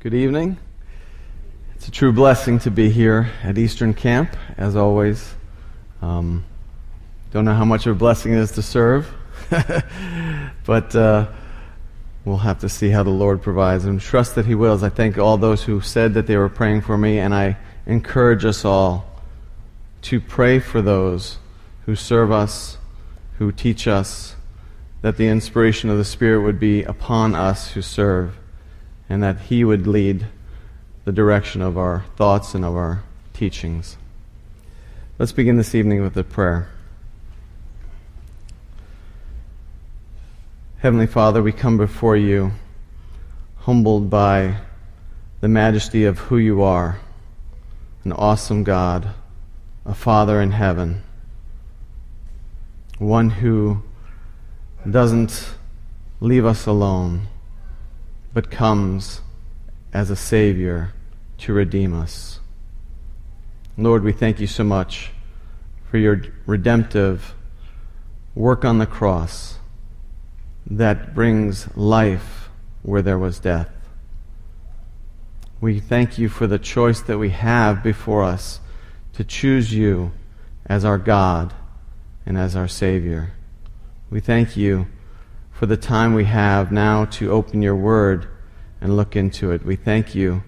Good evening. It's a true blessing to be here at Eastern Camp, as always. Um, don't know how much of a blessing it is to serve, but uh, we'll have to see how the Lord provides and trust that He wills. I thank all those who said that they were praying for me, and I encourage us all to pray for those who serve us, who teach us, that the inspiration of the Spirit would be upon us who serve and that He would lead the direction of our thoughts and of our teachings. Let's begin this evening with a prayer. Heavenly Father, we come before you humbled by the majesty of who you are, an awesome God, a Father in heaven, one who doesn't leave us alone but comes as a Savior to redeem us. Lord, we thank you so much for your redemptive work on the cross that brings life where there was death. We thank you for the choice that we have before us to choose you as our God and as our Savior. We thank you for the time we have now to open your word and look into it. We thank you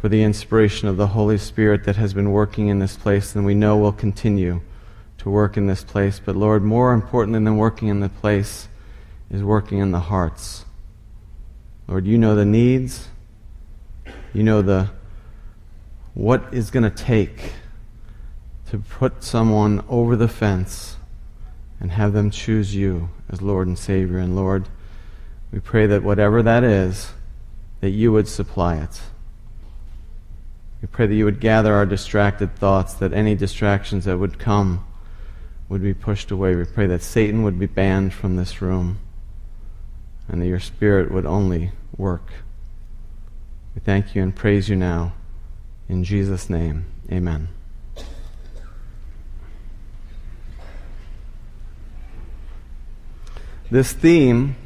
for the inspiration of the Holy Spirit that has been working in this place and we know will continue to work in this place. But Lord, more importantly than working in the place is working in the hearts. Lord, you know the needs. You know the what is going to take to put someone over the fence and have them choose you as Lord and Savior. And Lord, we pray that whatever that is, that you would supply it. We pray that you would gather our distracted thoughts, that any distractions that would come would be pushed away. We pray that Satan would be banned from this room and that your Spirit would only work. We thank you and praise you now. In Jesus' name, amen. This theme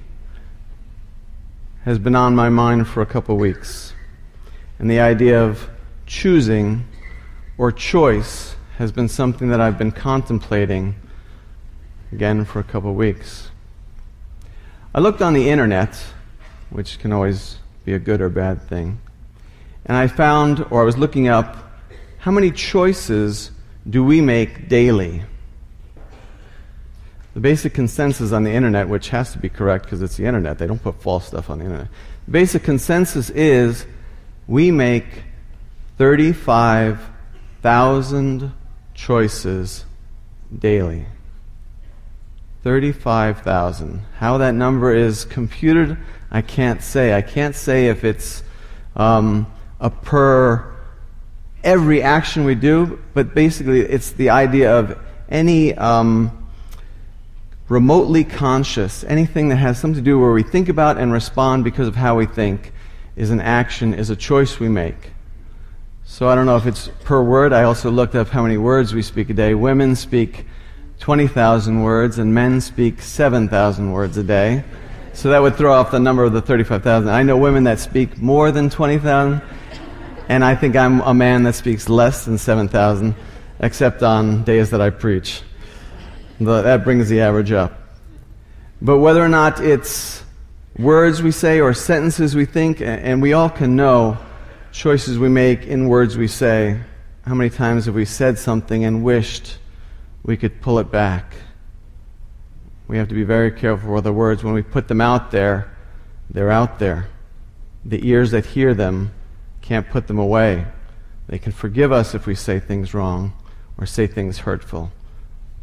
has been on my mind for a couple weeks. And the idea of choosing or choice has been something that I've been contemplating again for a couple weeks. I looked on the internet, which can always be a good or bad thing, and I found, or I was looking up, how many choices do we make daily? The basic consensus on the internet, which has to be correct because it's the internet, they don't put false stuff on the internet. The basic consensus is we make 35,000 choices daily. 35,000. How that number is computed, I can't say. I can't say if it's um, a per every action we do, but basically it's the idea of any. Um, remotely conscious, anything that has something to do where we think about and respond because of how we think, is an action, is a choice we make. So I don't know if it's per word. I also looked up how many words we speak a day. Women speak 20,000 words, and men speak 7,000 words a day. So that would throw off the number of the 35,000. I know women that speak more than 20,000, and I think I'm a man that speaks less than 7,000, except on days that I preach. That brings the average up. But whether or not it's words we say or sentences we think, and we all can know choices we make in words we say. How many times have we said something and wished we could pull it back? We have to be very careful with the words. When we put them out there, they're out there. The ears that hear them can't put them away. They can forgive us if we say things wrong or say things hurtful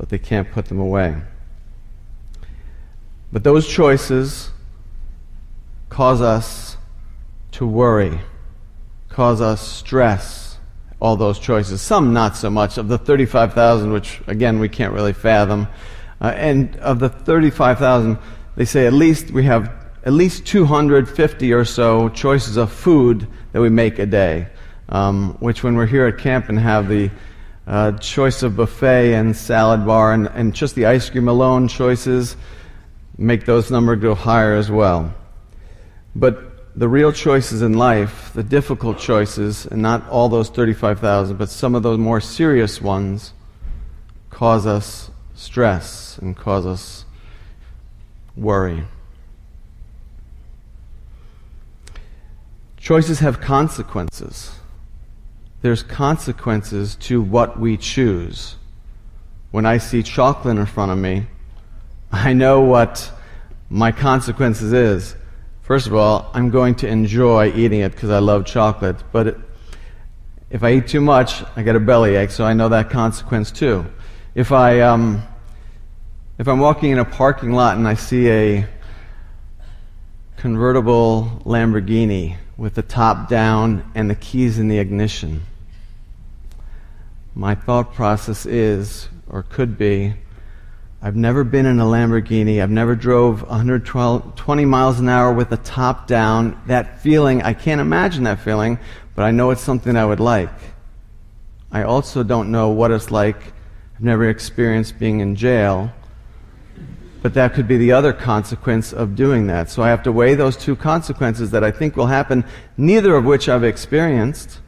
but they can't put them away. But those choices cause us to worry, cause us stress, all those choices. Some not so much. Of the 35,000, which again we can't really fathom, uh, and of the 35,000, they say at least we have at least 250 or so choices of food that we make a day. Um, which, when we're here at camp and have the uh, choice of buffet and salad bar, and, and just the ice cream alone choices make those numbers go higher as well. But the real choices in life, the difficult choices, and not all those 35,000, but some of those more serious ones, cause us stress and cause us worry. Choices have consequences. There's consequences to what we choose. When I see chocolate in front of me, I know what my consequences is. First of all, I'm going to enjoy eating it because I love chocolate. But it, if I eat too much, I get a bellyache, so I know that consequence too. If I um, if I'm walking in a parking lot and I see a convertible Lamborghini with the top down and the keys in the ignition, my thought process is, or could be, I've never been in a Lamborghini. I've never drove 120 miles an hour with the top down. That feeling, I can't imagine that feeling, but I know it's something I would like. I also don't know what it's like. I've never experienced being in jail. But that could be the other consequence of doing that. So I have to weigh those two consequences that I think will happen, neither of which I've experienced.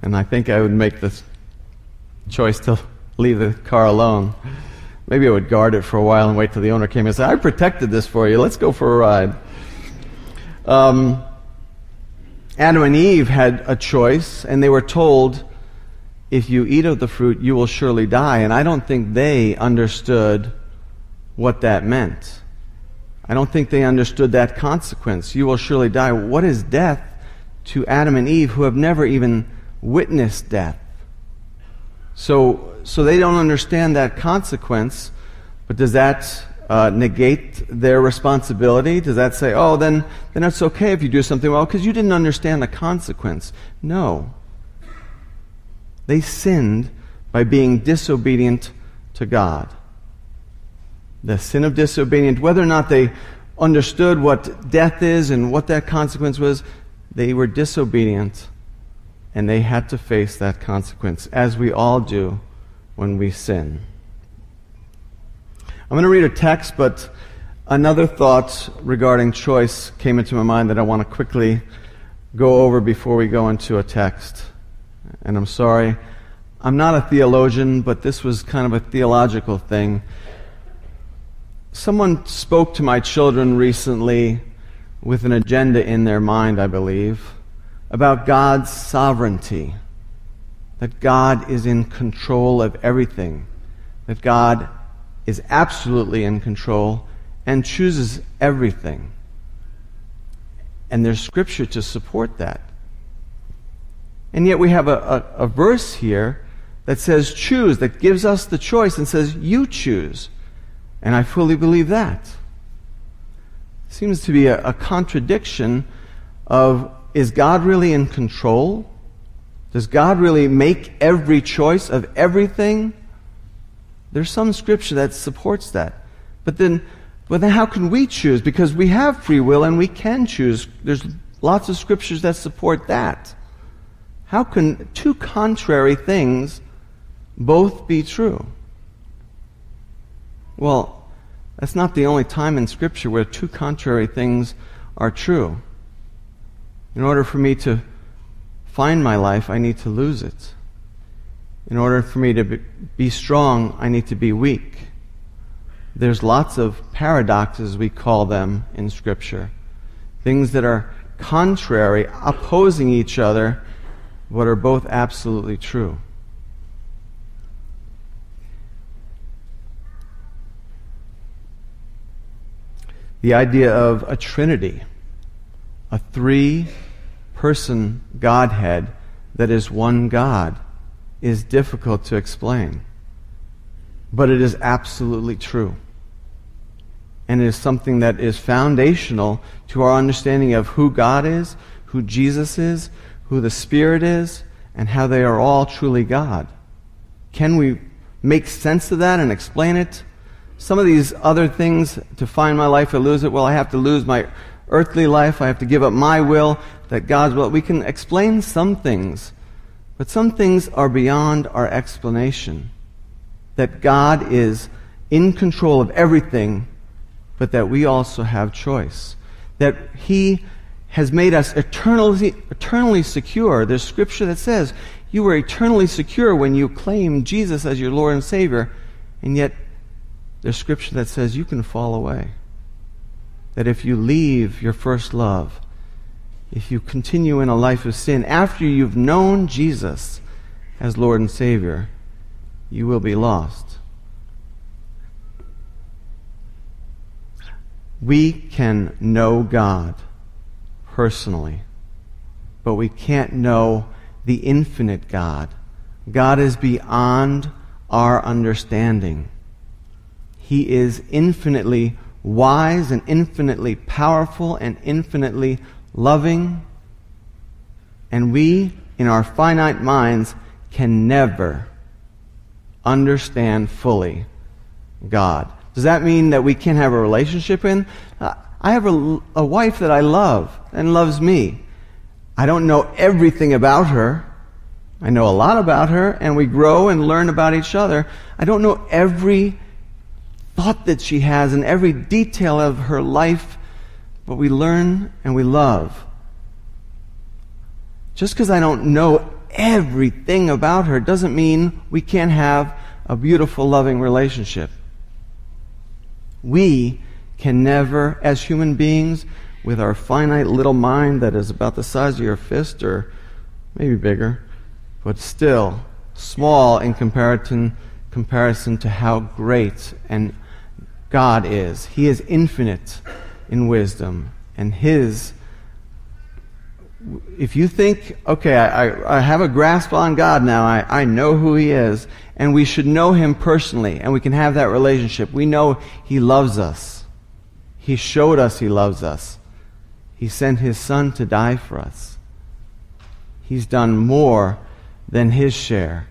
And I think I would make the choice to leave the car alone. Maybe I would guard it for a while and wait till the owner came and said, I protected this for you. Let's go for a ride. Um, Adam and Eve had a choice, and they were told, if you eat of the fruit, you will surely die. And I don't think they understood what that meant. I don't think they understood that consequence. You will surely die. What is death to Adam and Eve who have never even witnessed death? So, so they don't understand that consequence, but does that uh, negate their responsibility? Does that say, oh, then, then it's okay if you do something well because you didn't understand the consequence? No. They sinned by being disobedient to God. The sin of disobedience, whether or not they understood what death is and what that consequence was, they were disobedient and they had to face that consequence, as we all do when we sin. I'm going to read a text, but another thought regarding choice came into my mind that I want to quickly go over before we go into a text. And I'm sorry, I'm not a theologian, but this was kind of a theological thing. Someone spoke to my children recently with an agenda in their mind, I believe about God's sovereignty, that God is in control of everything, that God is absolutely in control and chooses everything. And there's scripture to support that. And yet we have a, a, a, verse here that says choose, that gives us the choice and says you choose. And I fully believe that. Seems to be a, a contradiction of is God really in control? Does God really make every choice of everything? There's some scripture that supports that. But then, but then how can we choose? Because we have free will and we can choose. There's lots of scriptures that support that. How can two contrary things both be true? Well, that's not the only time in Scripture where two contrary things are true. In order for me to find my life, I need to lose it. In order for me to be strong, I need to be weak. There's lots of paradoxes, we call them, in Scripture. Things that are contrary, opposing each other, but are both absolutely true. The idea of a trinity a three person Godhead that is one God is difficult to explain. But it is absolutely true. And it is something that is foundational to our understanding of who God is, who Jesus is, who the Spirit is, and how they are all truly God. Can we make sense of that and explain it? Some of these other things, to find my life or lose it, well, I have to lose my earthly life. I have to give up my will, that God's will. We can explain some things, but some things are beyond our explanation. That God is in control of everything, but that we also have choice. That He has made us eternally, eternally secure. There's scripture that says you were eternally secure when you claim Jesus as your Lord and Savior, and yet there's scripture that says you can fall away. That if you leave your first love, if you continue in a life of sin after you've known Jesus as Lord and Savior, you will be lost. We can know God personally, but we can't know the infinite God. God is beyond our understanding. He is infinitely wise and infinitely powerful and infinitely loving. And we, in our finite minds, can never understand fully God. Does that mean that we can't have a relationship in? Uh, I have a, a wife that I love and loves me. I don't know everything about her. I know a lot about her, and we grow and learn about each other. I don't know every thought that she has and every detail of her life, but we learn and we love. Just because I don't know everything about her doesn't mean we can't have a beautiful, loving relationship. We can never, as human beings, with our finite little mind that is about the size of your fist or maybe bigger, but still small in comparison, comparison to how great and God is. He is infinite in wisdom, and His if you think, okay, I, I, have a grasp on God now, I, I know who He is, and we should know Him personally, and we can have that relationship. We know He loves us. He showed us He loves us. He sent His Son to die for us. He's done more than His share.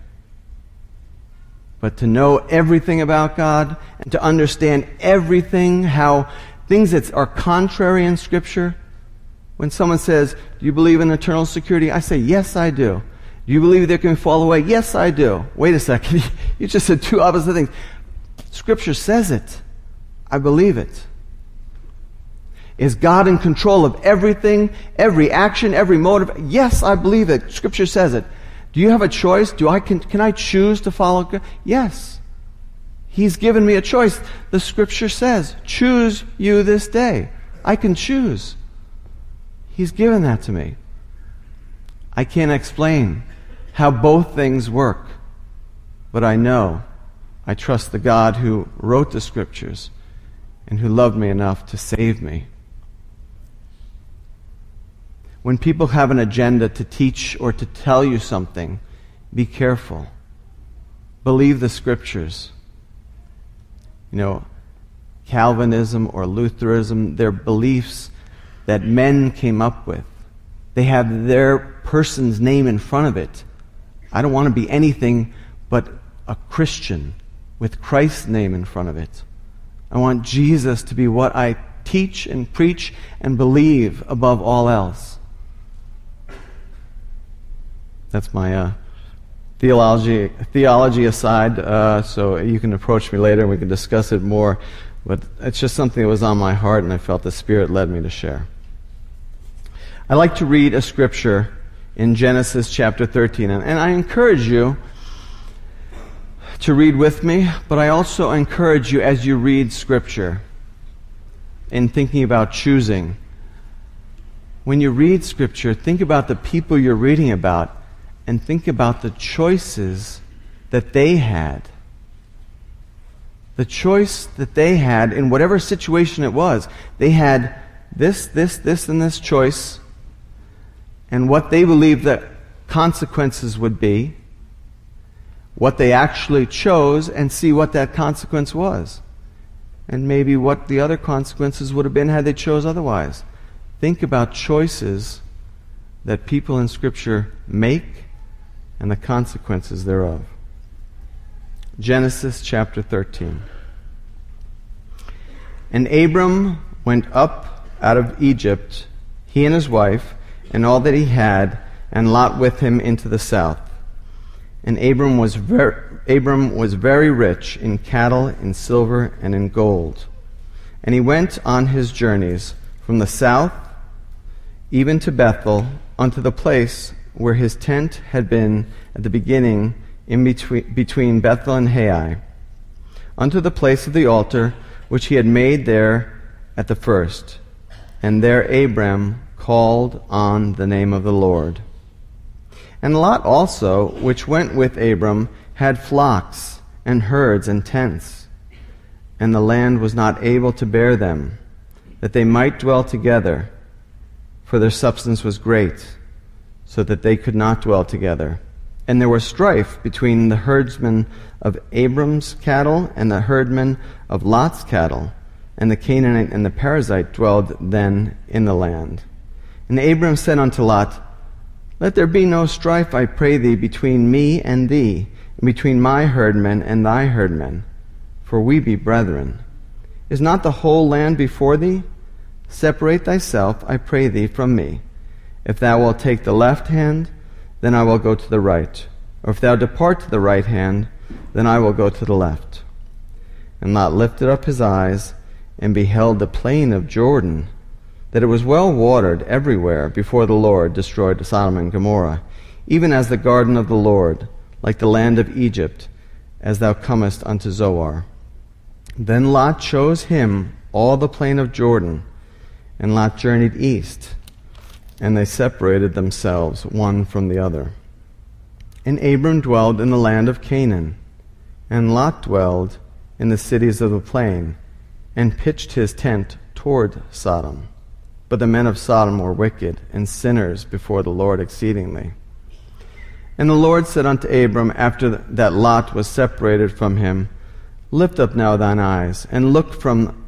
But to know everything about God and to understand everything, how things that are contrary in Scripture, when someone says, Do you believe in eternal security? I say, Yes, I do. Do you believe they can fall away? Yes, I do. Wait a second. you just said two opposite things. Scripture says it. I believe it. Is God in control of everything, every action, every motive? Yes, I believe it. Scripture says it. Do you have a choice? Do I can, can I choose to follow God? Yes. He's given me a choice. The scripture says, choose you this day. I can choose. He's given that to me. I can't explain how both things work, but I know I trust the God who wrote the scriptures and who loved me enough to save me. When people have an agenda to teach or to tell you something, be careful. Believe the scriptures. You know, Calvinism or Lutheranism, their beliefs that men came up with. They have their person's name in front of it. I don't want to be anything but a Christian with Christ's name in front of it. I want Jesus to be what I teach and preach and believe above all else. That's my uh, theology theology aside. Uh, so you can approach me later and we can discuss it more. But it's just something that was on my heart, and I felt the Spirit led me to share. I like to read a scripture in Genesis chapter 13, and, and I encourage you to read with me, but I also encourage you as you read scripture in thinking about choosing. When you read scripture, think about the people you're reading about and think about the choices that they had. The choice that they had in whatever situation it was. They had this, this, this, and this choice and what they believed the consequences would be, what they actually chose, and see what that consequence was. And maybe what the other consequences would have been had they chose otherwise. Think about choices that people in Scripture make and the consequences thereof. Genesis chapter 13. And Abram went up out of Egypt, he and his wife, and all that he had, and Lot with him into the south. And Abram was, Abram was very rich in cattle, in silver, and in gold. And he went on his journeys from the south even to Bethel, unto the place where his tent had been at the beginning in between, between Bethel and Hai, unto the place of the altar which he had made there at the first. And there Abram called on the name of the Lord. And Lot also, which went with Abram, had flocks and herds and tents, and the land was not able to bear them, that they might dwell together, for their substance was great, so that they could not dwell together. And there was strife between the herdsmen of Abram's cattle and the herdmen of Lot's cattle, and the Canaanite and the Perizzite dwelled then in the land. And Abram said unto Lot, Let there be no strife, I pray thee, between me and thee, and between my herdmen and thy herdmen, for we be brethren. Is not the whole land before thee? Separate thyself, I pray thee, from me. If thou wilt take the left hand, then I will go to the right. Or if thou depart to the right hand, then I will go to the left. And Lot lifted up his eyes and beheld the plain of Jordan, that it was well watered everywhere before the Lord destroyed Sodom and Gomorrah, even as the garden of the Lord, like the land of Egypt, as thou comest unto Zoar. Then Lot chose him all the plain of Jordan, and Lot journeyed east, and they separated themselves one from the other. And Abram dwelled in the land of Canaan, and Lot dwelled in the cities of the plain, and pitched his tent toward Sodom. But the men of Sodom were wicked and sinners before the Lord exceedingly. And the Lord said unto Abram, after that Lot was separated from him, Lift up now thine eyes, and look from,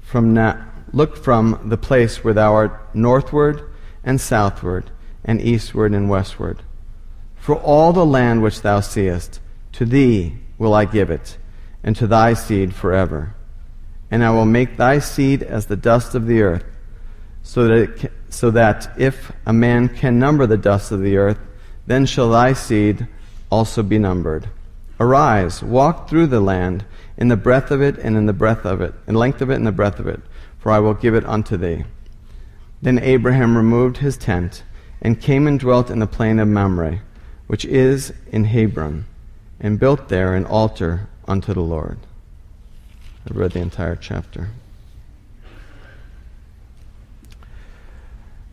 from, na- look from the place where thou art northward and southward, and eastward and westward. For all the land which thou seest, to thee will I give it, and to thy seed forever. And I will make thy seed as the dust of the earth, so that, can, so that if a man can number the dust of the earth, then shall thy seed also be numbered. Arise, walk through the land, in the breadth of it and in the breadth of it, in length of it and the breadth of it, for I will give it unto thee. Then Abraham removed his tent, and came and dwelt in the plain of Mamre, which is in Hebron, and built there an altar unto the Lord. I read the entire chapter.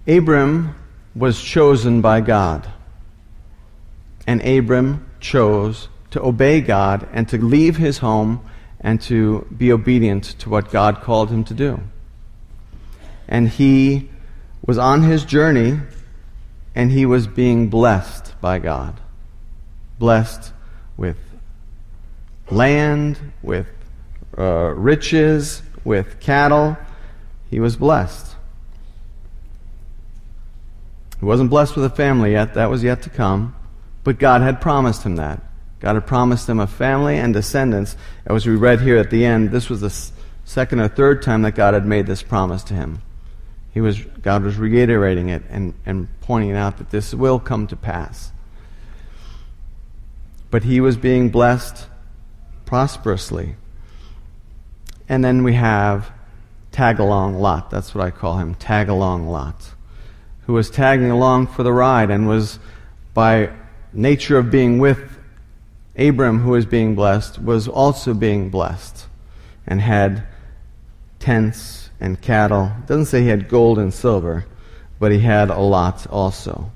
Abram was chosen by God. And Abram chose to obey God and to leave his home and to be obedient to what God called him to do. And he was on his journey and he was being blessed by God. Blessed with land, with uh, riches, with cattle. He was blessed. He wasn't blessed with a family yet, that was yet to come, but God had promised him that. God had promised him a family and descendants. As we read here at the end, this was the second or third time that God had made this promise to him. He was, God was reiterating it and, and pointing out that this will come to pass. But he was being blessed prosperously. And then we have tag along Lot. That's what I call him, tag along Lot, who was tagging along for the ride and was, by nature of being with Abram, who was being blessed, was also being blessed and had tents and cattle. It doesn't say he had gold and silver, but he had a lot also.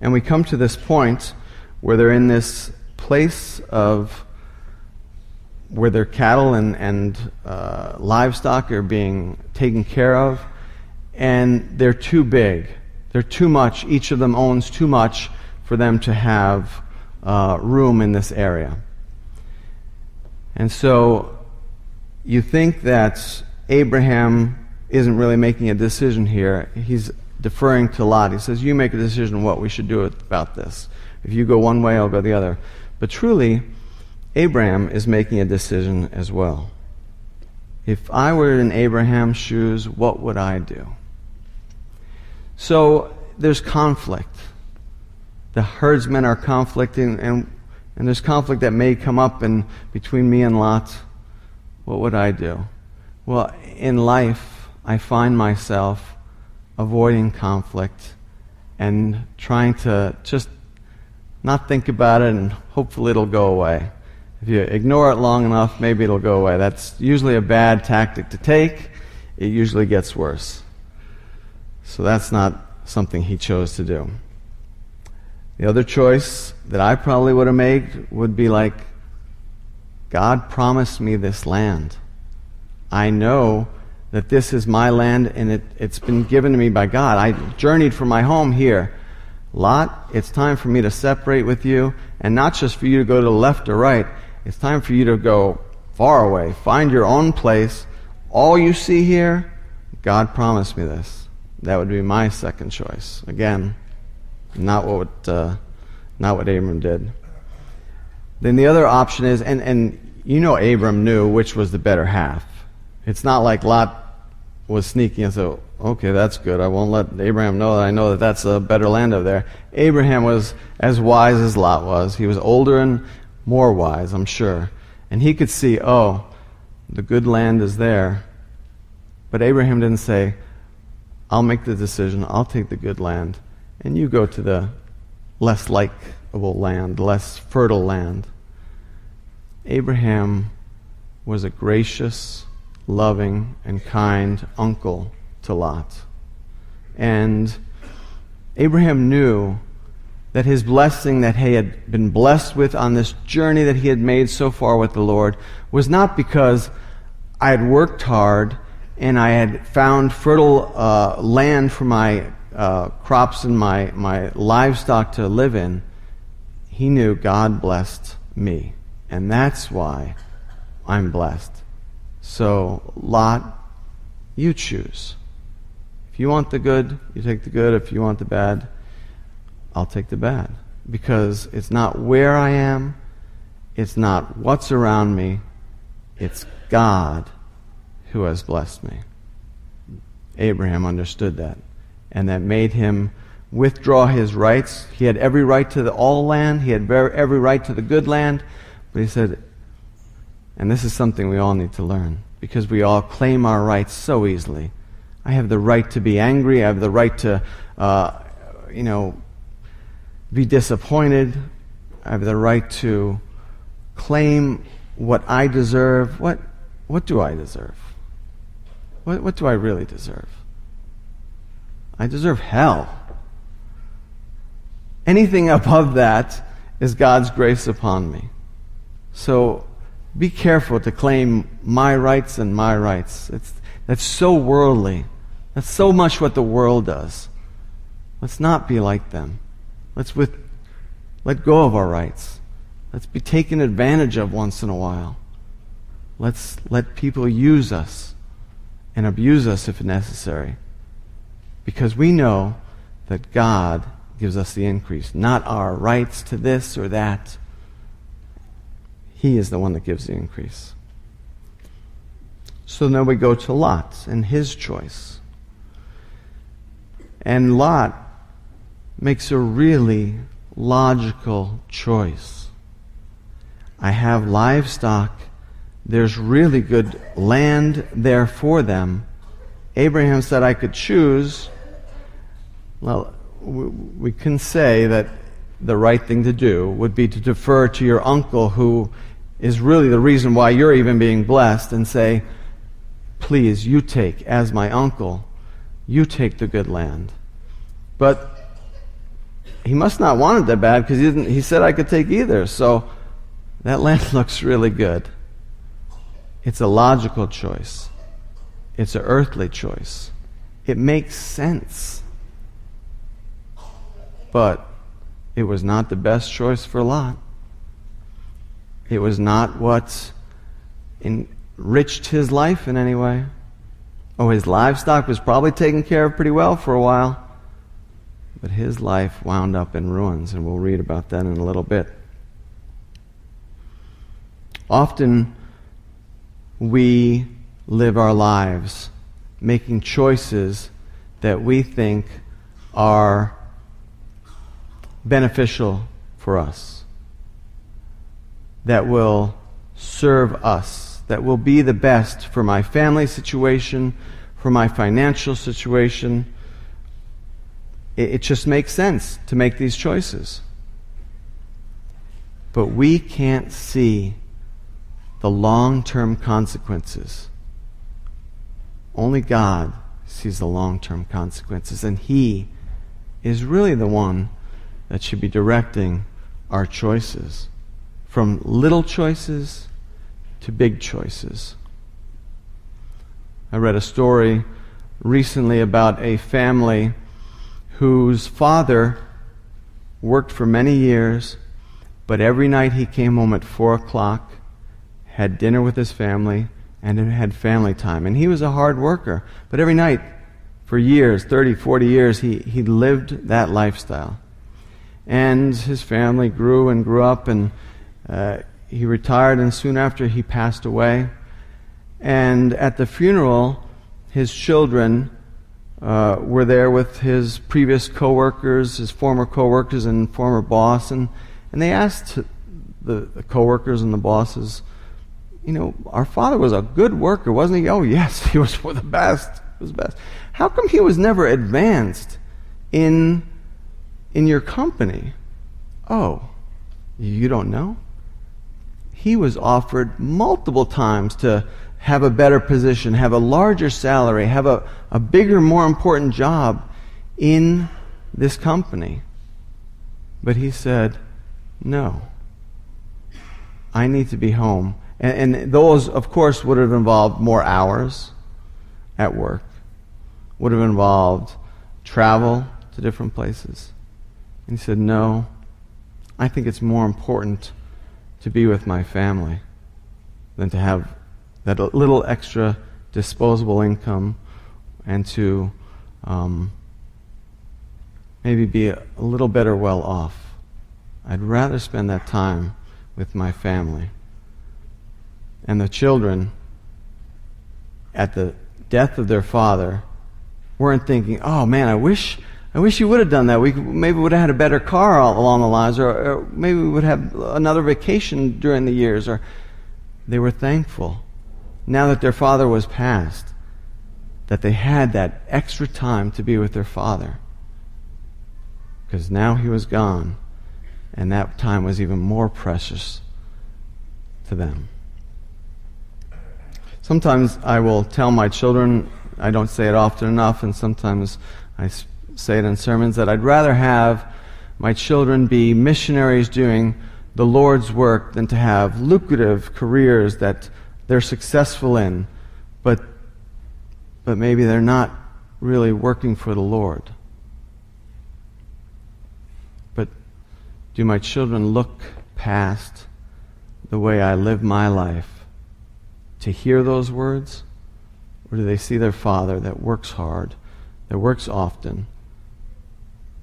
And we come to this point where they're in this place of where their cattle and, and uh, livestock are being taken care of, and they're too big. They're too much. Each of them owns too much for them to have uh, room in this area. And so you think that Abraham isn't really making a decision here. He's deferring to Lot. He says, You make a decision what we should do about this. If you go one way, I'll go the other. But truly, Abraham is making a decision as well. If I were in Abraham's shoes, what would I do? So there's conflict. The herdsmen are conflicting, and, and there's conflict that may come up in, between me and Lot. What would I do? Well, in life, I find myself avoiding conflict and trying to just not think about it and hopefully it'll go away. If you ignore it long enough, maybe it'll go away. That's usually a bad tactic to take. It usually gets worse. So that's not something he chose to do. The other choice that I probably would have made would be like, God promised me this land. I know that this is my land and it, it's been given to me by God. I journeyed from my home here. Lot, it's time for me to separate with you, and not just for you to go to the left or right. It's time for you to go far away. Find your own place. All you see here, God promised me this. That would be my second choice. Again, not what, uh, not what Abram did. Then the other option is, and, and you know Abram knew which was the better half. It's not like Lot was sneaky and said, okay, that's good. I won't let Abraham know that I know that that's a better land over there. Abraham was as wise as Lot was. He was older and more wise, I'm sure. And he could see, oh, the good land is there. But Abraham didn't say, I'll make the decision, I'll take the good land, and you go to the less likable land, less fertile land. Abraham was a gracious, loving, and kind uncle to Lot. And Abraham knew that his blessing that he had been blessed with on this journey that he had made so far with the Lord was not because I had worked hard and I had found fertile uh, land for my uh, crops and my, my livestock to live in. He knew God blessed me. And that's why I'm blessed. So, Lot, you choose. If you want the good, you take the good. If you want the bad, I'll take the bad. Because it's not where I am, it's not what's around me, it's God who has blessed me. Abraham understood that, and that made him withdraw his rights. He had every right to the all land, he had every right to the good land, but he said, and this is something we all need to learn because we all claim our rights so easily. I have the right to be angry. I have the right to, uh, you know, be disappointed. I have the right to claim what I deserve. What, what do I deserve? What, what do I really deserve? I deserve hell. Anything above that is God's grace upon me. So be careful to claim my rights and my rights. It's, that's so worldly. That's so much what the world does. Let's not be like them. Let's with, let go of our rights. Let's be taken advantage of once in a while. Let's let people use us and abuse us if necessary. Because we know that God gives us the increase, not our rights to this or that. He is the one that gives the increase. So then we go to Lot and his choice. And Lot makes a really logical choice. I have livestock. There's really good land there for them. Abraham said I could choose. Well, we can say that the right thing to do would be to defer to your uncle who is really the reason why you're even being blessed and say, please, you take, as my uncle, you take the good land. But he must not want it that bad because he, he said I could take either. So that land looks really good. It's a logical choice. It's an earthly choice. It makes sense. But it was not the best choice for Lot. It was not what enriched his life in any way. Oh, his livestock was probably taken care of pretty well for a while. But his life wound up in ruins, and we'll read about that in a little bit. Often we live our lives making choices that we think are beneficial for us that will serve us, that will be the best for my family situation, for my financial situation, it, it just makes sense to make these choices. But we can't see the long term consequences. Only God sees the long term consequences, and He is really the one that should be directing our choices from little choices to big choices. I read a story recently about a family whose father worked for many years, but every night he came home at 4 o'clock, had dinner with his family, and had family time. And he was a hard worker, but every night for years 30, 40 years he, he lived that lifestyle. And his family grew and grew up, and uh, he retired, and soon after he passed away. And at the funeral, his children uh, were there with his previous coworkers, his former coworkers and former boss, and, and they asked the, the coworkers and the bosses, you know, our father was a good worker, wasn't he? Oh, yes, he was for the best. He was best. How come he was never advanced in, in your company? Oh, you don't know? He was offered multiple times to have a better position, have a larger salary, have a, a bigger, more important job in this company. But he said, No. I need to be home. And, and, those, of course, would have involved more hours at work, would have involved travel to different places. And he said, No, I think it's more important to be with my family than to have that little extra disposable income and to um, maybe be a, a little better well off. I'd rather spend that time with my family. And the children, at the death of their father, weren't thinking, oh man, I wish I wish you would have done that. We maybe would have had a better car along the lines, or, or maybe we would have another vacation during the years. Or they were thankful now that their father was passed that they had that extra time to be with their father, because now he was gone, and that time was even more precious to them. Sometimes I will tell my children, I don't say it often enough, and sometimes I say it in sermons that I'd rather have my children be missionaries doing the Lord's work than to have lucrative careers that they're successful in, but, but maybe they're not really working for the Lord. But do my children look past the way I live my life to hear those words? Or do they see their father that works hard, that works often,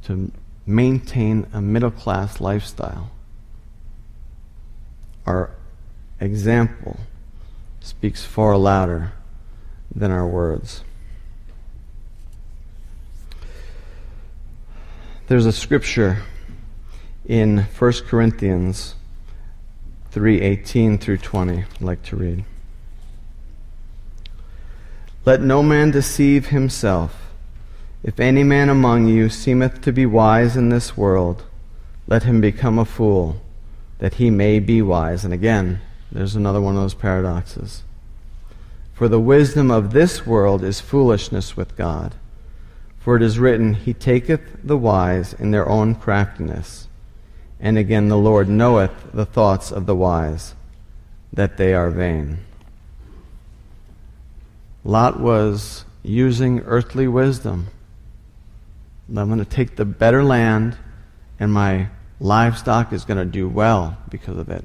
to maintain a middle class lifestyle. Our example speaks far louder than our words. There's a scripture in 1 Corinthians 3:18 through 20 I'd like to read. Let no man deceive himself. If any man among you seemeth to be wise in this world, let him become a fool, that he may be wise. And again, there's another one of those paradoxes. For the wisdom of this world is foolishness with God. For it is written, He taketh the wise in their own craftiness. And again, the Lord knoweth the thoughts of the wise, that they are vain. Lot was using earthly wisdom I'm going to take the better land, and my livestock is going to do well because of it.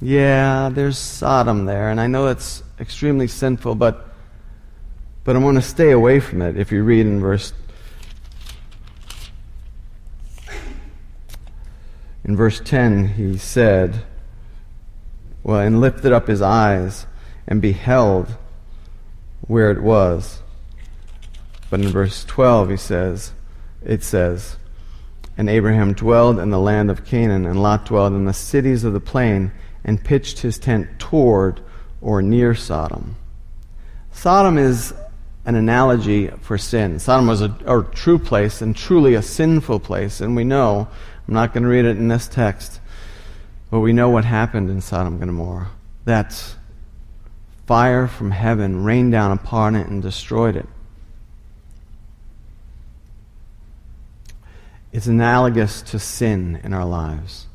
Yeah, there's Sodom there, and I know it's extremely sinful, but but I'm going to stay away from it. If you read in verse in verse 10, he said, well, and lifted up his eyes and beheld where it was. But in verse 12, he says, it says, And Abraham dwelled in the land of Canaan, and Lot dwelled in the cities of the plain, and pitched his tent toward or near Sodom. Sodom is an analogy for sin. Sodom was a, a true place and truly a sinful place, and we know, I'm not going to read it in this text, but we know what happened in Sodom and Gomorrah. That fire from heaven rained down upon it and destroyed it. It's analogous to sin in our lives.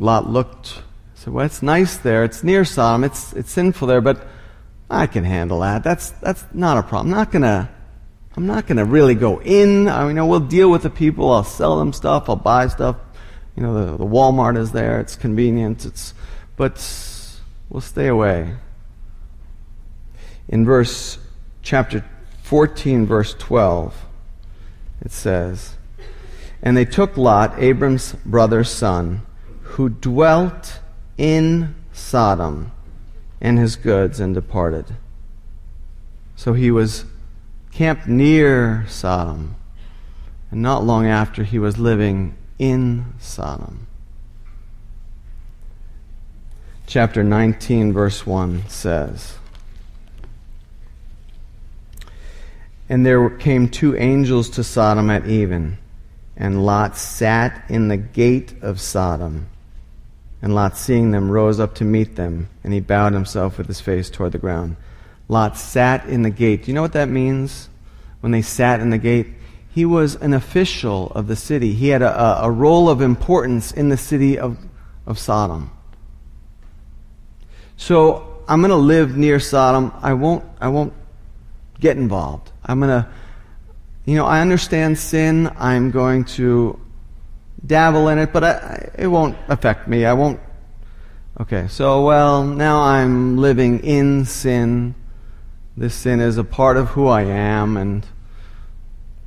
Lot looked said, Well, it's nice there. It's near Sodom. It's, it's sinful there, but I can handle that. That's, that's not a problem. I'm not going to. I'm not going to really go in. I mean, we'll deal with the people. I'll sell them stuff. I'll buy stuff. You know, the, the Walmart is there. It's convenient. It's, but we'll stay away. In verse chapter 14, verse 12, it says, And they took Lot, Abram's brother's son, who dwelt in Sodom and his goods and departed. So he was camped near Sodom, and not long after he was living in Sodom. Chapter 19, verse 1 says, And there came two angels to Sodom at even, and Lot sat in the gate of Sodom. And Lot, seeing them, rose up to meet them, and he bowed himself with his face toward the ground. Lot sat in the gate. Do you know what that means when they sat in the gate? He was an official of the city. He had a, a role of importance in the city of, of Sodom. So I'm going to live near Sodom. I won't, I won't get involved. I'm going to, you know, I understand sin. I'm going to dabble in it, but I, it won't affect me. I won't. Okay, so, well, now I'm living in sin. This sin is a part of who I am, and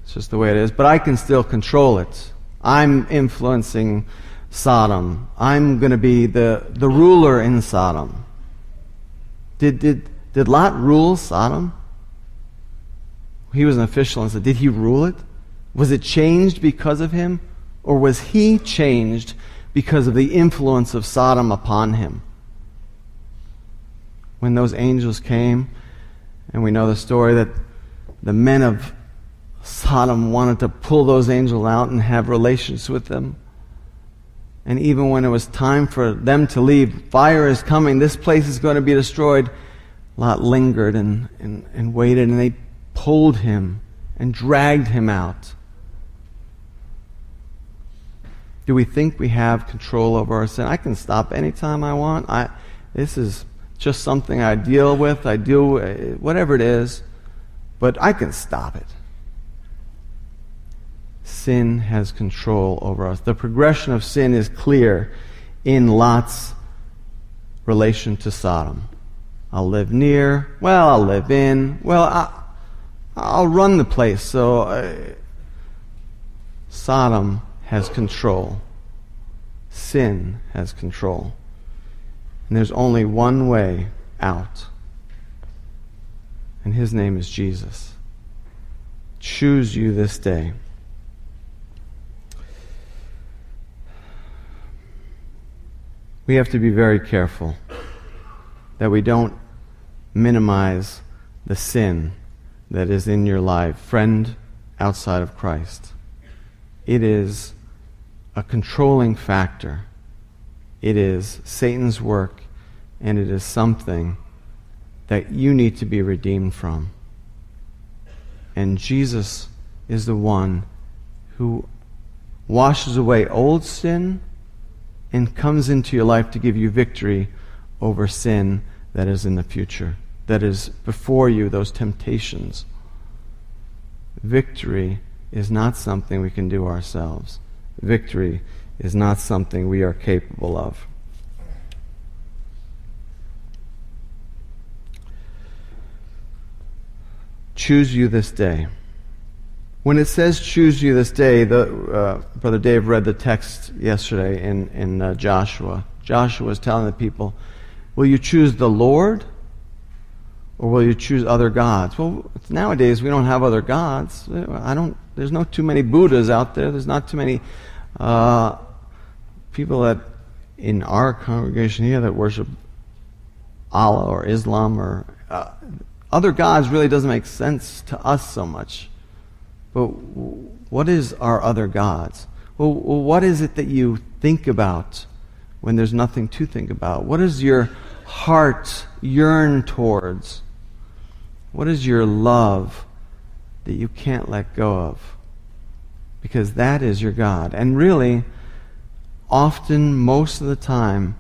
it's just the way it is. But I can still control it. I'm influencing Sodom. I'm going to be the, the ruler in Sodom. Did, did, did Lot rule Sodom? He was an official and said, Did he rule it? Was it changed because of him? Or was he changed because of the influence of Sodom upon him? When those angels came, and we know the story that the men of Sodom wanted to pull those angels out and have relations with them. And even when it was time for them to leave, fire is coming, this place is going to be destroyed. Lot lingered and, and, and waited, and they pulled him and dragged him out. Do we think we have control over our sin? I can stop anytime I want. I, this is just something I deal with. I deal with uh, whatever it is, but I can stop it. Sin has control over us. The progression of sin is clear in Lot's relation to Sodom. I'll live near. Well, I'll live in. Well, I, I'll run the place. So uh, Sodom has control. Sin has control. And there's only one way out. And his name is Jesus. Choose you this day. We have to be very careful that we don't minimize the sin that is in your life, friend outside of Christ. It is a controlling factor. It is Satan's work, and it is something that you need to be redeemed from. And Jesus is the one who washes away old sin and comes into your life to give you victory over sin that is in the future, that is before you, those temptations. Victory is not something we can do ourselves victory is not something we are capable of. Choose you this day. When it says choose you this day, the, uh, Brother Dave read the text yesterday in, in uh, Joshua. Joshua was telling the people, Will you choose the Lord or will you choose other gods? Well, nowadays we don't have other gods. I don't, there's no too many Buddhas out there. There's not too many uh, people that in our congregation here that worship Allah or Islam or uh, other gods really doesn't make sense to us so much. But what is our other gods? Well, what is it that you think about when there's nothing to think about? What does your heart yearn towards? What is your love that you can't let go of? Because that is your God. And really, often, most of the time,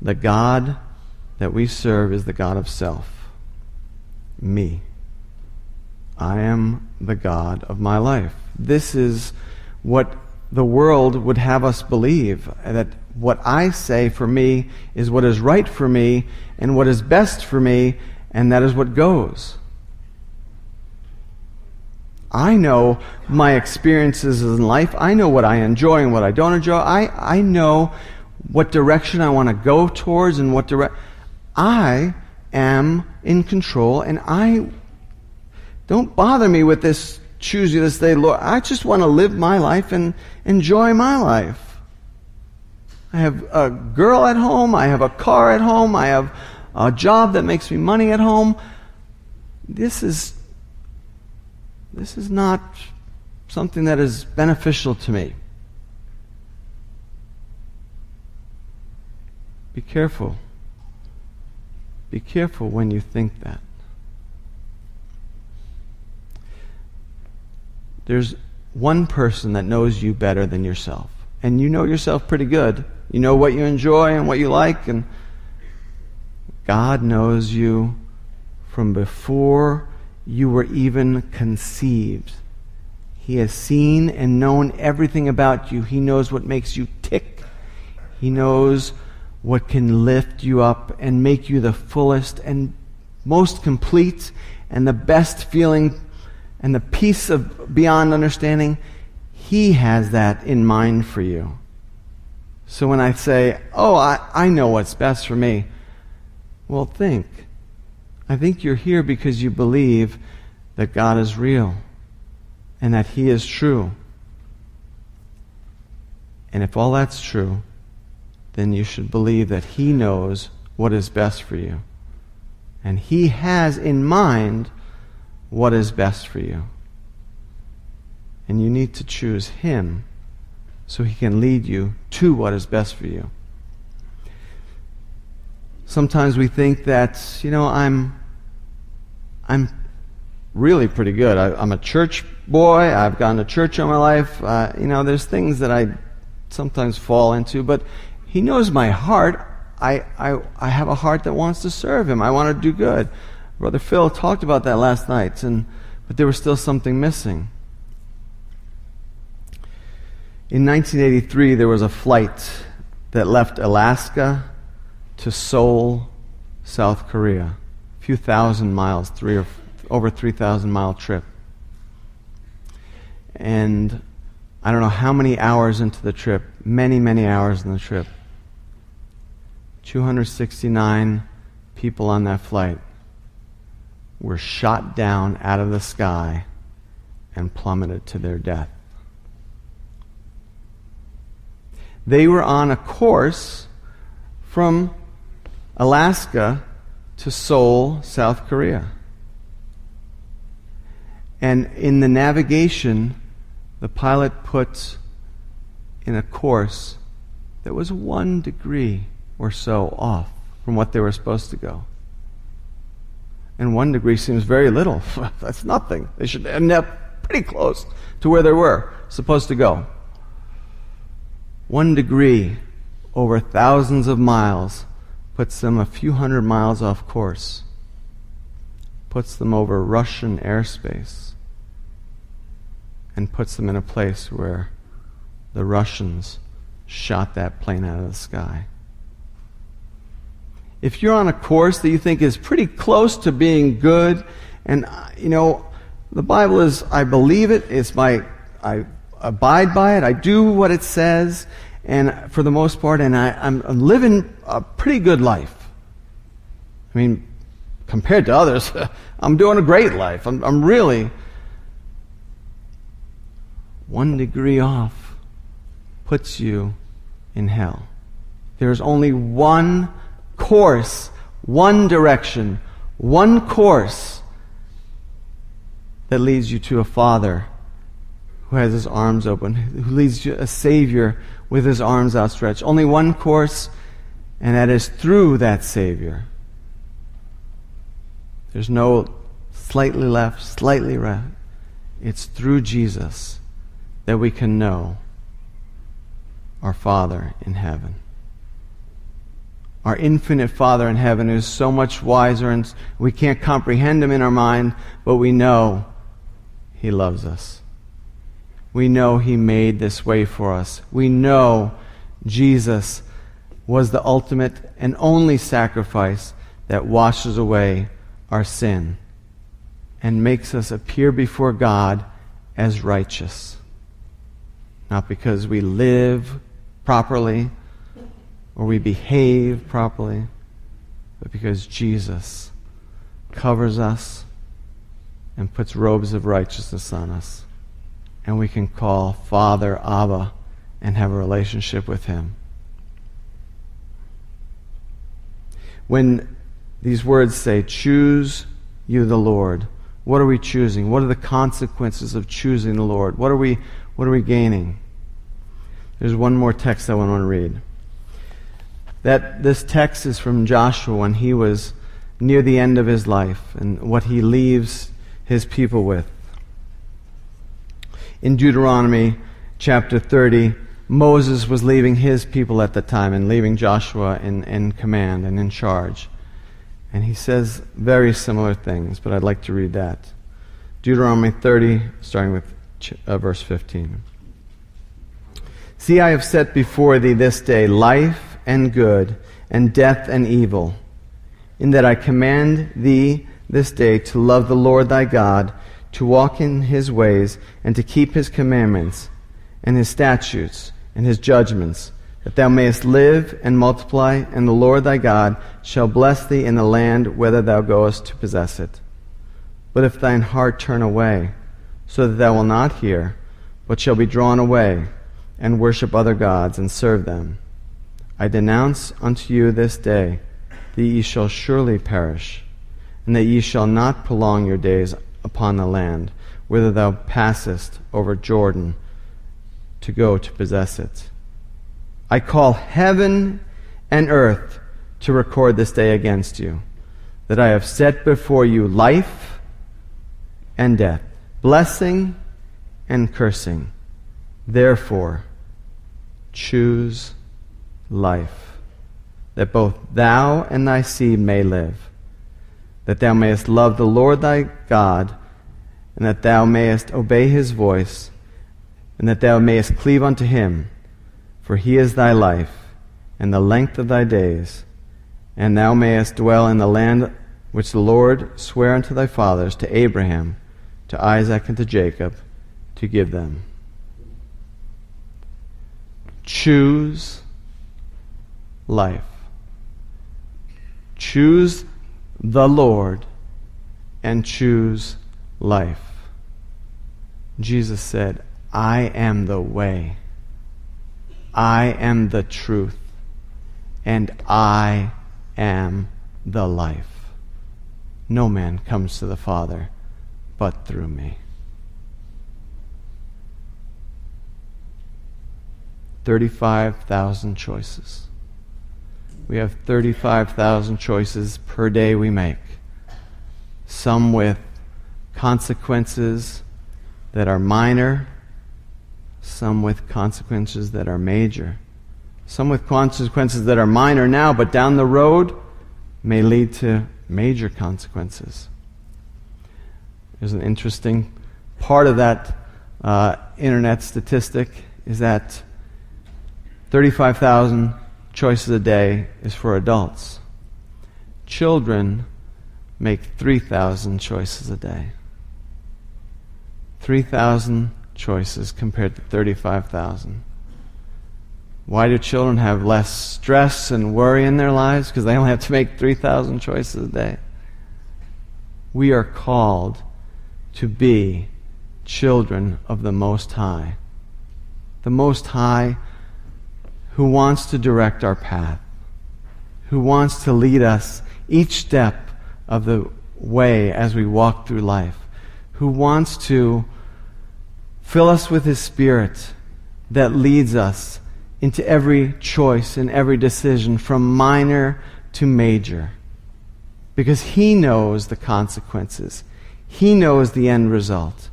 the God that we serve is the God of self. Me. I am the God of my life. This is what the world would have us believe that what I say for me is what is right for me and what is best for me, and that is what goes. I know my experiences in life. I know what I enjoy and what I don't enjoy. I, I know what direction I want to go towards and what direction. I am in control and I don't bother me with this choose you this day, Lord. I just want to live my life and enjoy my life. I have a girl at home. I have a car at home. I have a job that makes me money at home. This is this is not something that is beneficial to me. Be careful. Be careful when you think that. There's one person that knows you better than yourself. And you know yourself pretty good. You know what you enjoy and what you like. And God knows you from before you were even conceived. He has seen and known everything about you. He knows what makes you tick. He knows what can lift you up and make you the fullest and most complete and the best feeling and the peace of beyond understanding. He has that in mind for you. So when I say, Oh, I, I know what's best for me, well, think. I think you're here because you believe that God is real and that He is true. And if all that's true, then you should believe that He knows what is best for you. And He has in mind what is best for you. And you need to choose Him so He can lead you to what is best for you. Sometimes we think that, you know, I'm I'm really pretty good. I, am a church boy. I've gone to church all my life. Uh, you know, there's things that I sometimes fall into, but He knows my heart. I, I, I have a heart that wants to serve Him. I want to do good. Brother Phil talked about that last night, and, but there was still something missing. In 1983, there was a flight that left Alaska to Seoul, South Korea A few thousand miles, three or over 3,000 mile trip. And I don't know how many hours into the trip, many, many hours in the trip. 269 people on that flight were shot down out of the sky and plummeted to their death. They were on a course from Alaska to Seoul, South Korea. And in the navigation, the pilot put in a course that was one degree or so off from what they were supposed to go. And one degree seems very little. That's nothing. They should end up pretty close to where they were supposed to go. One degree over thousands of miles puts them a few hundred miles off course, puts them over Russian airspace, and puts them in a place where the Russians shot that plane out of the sky. If you're on a course that you think is pretty close to being good, and uh, you know, the Bible is, I believe it, it's my, I abide by it, I do what it says, and for the most part, and I, I'm, I'm living a pretty good life. I mean, compared to others, I'm doing a great life. I'm, I'm really one degree off puts you in hell. There's only one course, one direction, one course that leads you to a Father who has his arms open, who leads you a Savior with his arms outstretched. Only one course, and that is through that Savior. There's no slightly left, slightly right. It's through Jesus that we can know our Father in heaven. Our infinite Father in heaven is so much wiser and we can't comprehend him in our mind, but we know he loves us. We know he made this way for us. We know Jesus was the ultimate and only sacrifice that washes away our sin and makes us appear before God as righteous. Not because we live properly or we behave properly, but because Jesus covers us and puts robes of righteousness on us. And we can call Father Abba and have a relationship with Him. When these words say, Choose you the Lord, what are we choosing? What are the consequences of choosing the Lord? What are we, what are we gaining? There's one more text I want to read. That this text is from Joshua when he was near the end of his life and what he leaves his people with. In Deuteronomy chapter 30, Moses was leaving his people at the time and leaving Joshua in, in command and in charge. And he says very similar things, but I'd like to read that. Deuteronomy 30, starting with uh, verse 15. See, I have set before thee this day life and good, and death and evil, in that I command thee this day to love the Lord thy God, to walk in his ways, and to keep his commandments, and his statutes, and his judgments, that thou mayest live and multiply, and the Lord thy God shall bless thee in the land whither thou goest to possess it. But if thine heart turn away, so that thou wilt not hear, but shall be drawn away, and worship other gods and serve them. I denounce unto you this day that ye shall surely perish, and that ye shall not prolong your days upon the land, whither thou passest over Jordan to go to possess it. I call heaven and earth to record this day against you, that I have set before you life and death, blessing and cursing. Therefore, choose life, that both thou and thy seed may live, that thou mayest love the Lord thy God, and that thou mayest obey his voice, and that thou mayest cleave unto him, for he is thy life, and the length of thy days, and thou mayest dwell in the land which the Lord sware unto thy fathers, to Abraham, to Isaac, and to Jacob, to give them. Choose life. Choose the Lord and choose life. Jesus said, I am the way, I am the truth, and I am the life. No man comes to the Father but through me. 35,000 choices. We have 35,000 choices per day we make. Some with consequences that are minor, some with consequences that are major, some with consequences that are minor now, but down the road may lead to major consequences. There's an interesting part of that uh, internet statistic is that 35,000 choices a day is for adults. Children make 3,000 choices a day. 3,000 choices compared to 35,000. Why do children have less stress and worry in their lives? Because they only have to make 3,000 choices a day. We are called to be children of the Most High. The Most High who wants to direct our path, who wants to lead us each step of the way as we walk through life, who wants to fill us with His Spirit that leads us into every choice and every decision from minor to major. Because He knows the consequences, He knows the end result.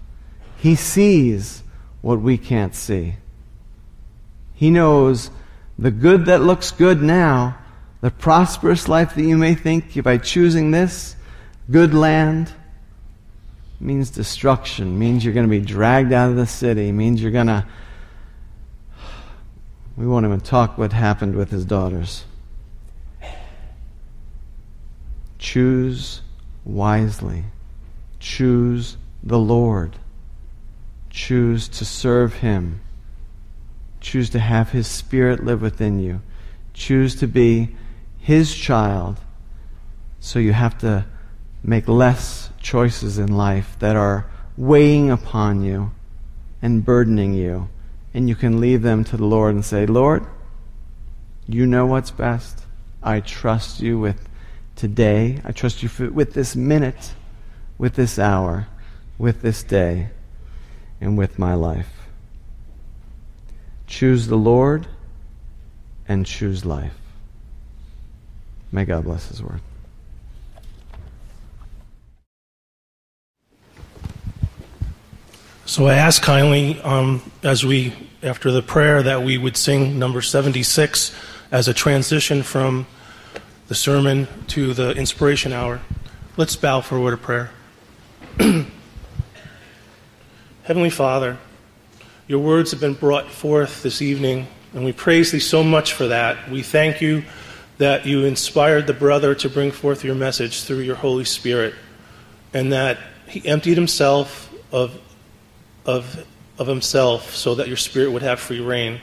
He sees what we can't see. He knows the good that looks good now, the prosperous life that you may think by choosing this good land means destruction, means you're going to be dragged out of the city, means you're going to. We won't even talk what happened with his daughters. Choose wisely. Choose the Lord. Choose to serve Him. Choose to have His Spirit live within you. Choose to be His child. So you have to make less choices in life that are weighing upon you and burdening you. And you can leave them to the Lord and say, Lord, you know what's best. I trust you with today. I trust you for, with this minute, with this hour, with this day, and with my life. Choose the Lord and choose life. May God bless His word. So I ask kindly, um, as we, after the prayer, that we would sing number 76 as a transition from the sermon to the inspiration hour. Let's bow for a word of prayer. Heavenly Father, your words have been brought forth this evening, and we praise thee so much for that. We thank you that you inspired the brother to bring forth your message through your Holy Spirit, and that he emptied himself of, of, of himself so that your Spirit would have free rein.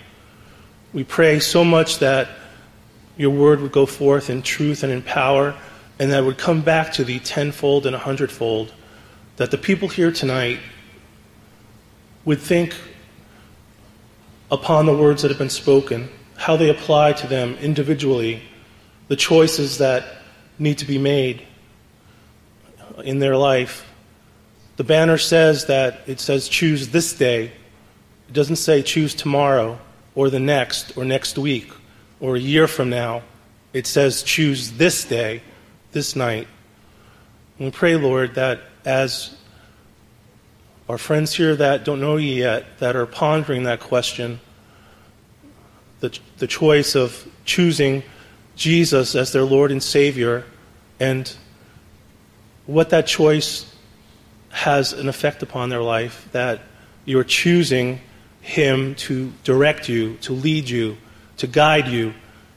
We pray so much that your word would go forth in truth and in power, and that it would come back to thee tenfold and a hundredfold. That the people here tonight would think upon the words that have been spoken, how they apply to them individually, the choices that need to be made in their life. The banner says that it says choose this day. It doesn't say choose tomorrow or the next or next week or a year from now. It says, choose this day, this night. And we pray, Lord, that as our friends here that don't know you yet, that are pondering that question, the, the choice of choosing Jesus as their Lord and Savior, and what that choice has an effect upon their life, that you're choosing Him to direct you, to lead you, to guide you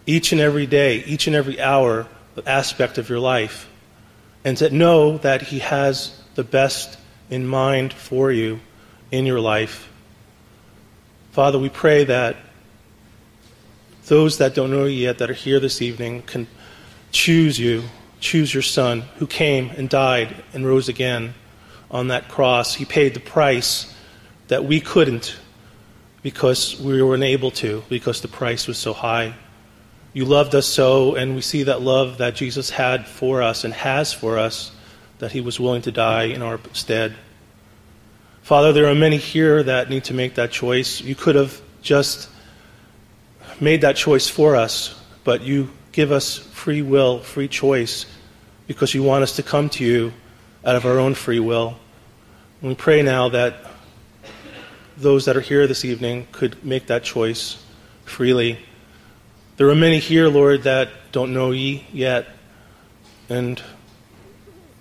each and every day, each and every hour aspect of your life, and to know that He has the best in mind for you in your life. Father, we pray that those that don't know you yet that are here this evening can choose you, choose your Son who came and died and rose again on that cross. He paid the price that we couldn't because we were unable to, because the price was so high. You loved us so, and we see that love that Jesus had for us and has for us, that he was willing to die in our stead. Father, there are many here that need to make that choice. You could have just made that choice for us, but you give us free will, free choice, because you want us to come to you out of our own free will. And we pray now that those that are here this evening could make that choice freely. There are many here, Lord, that don't know ye yet, and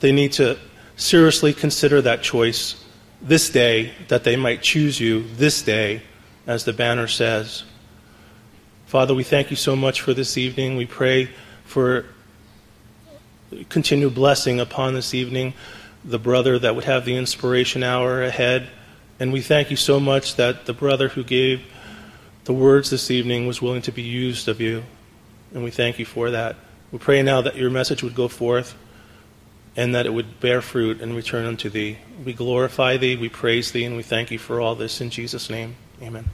they need to seriously consider that choice this day, that they might choose you this day, as the banner says. Father, we thank you so much for this evening. We pray for continued blessing upon this evening, the brother that would have the inspiration hour ahead. And we thank you so much that the brother who gave the words this evening was willing to be used of you. And we thank you for that. We pray now that your message would go forth and that it would bear fruit and return unto thee. We glorify thee, we praise thee, and we thank you for all this in Jesus' name. Amen.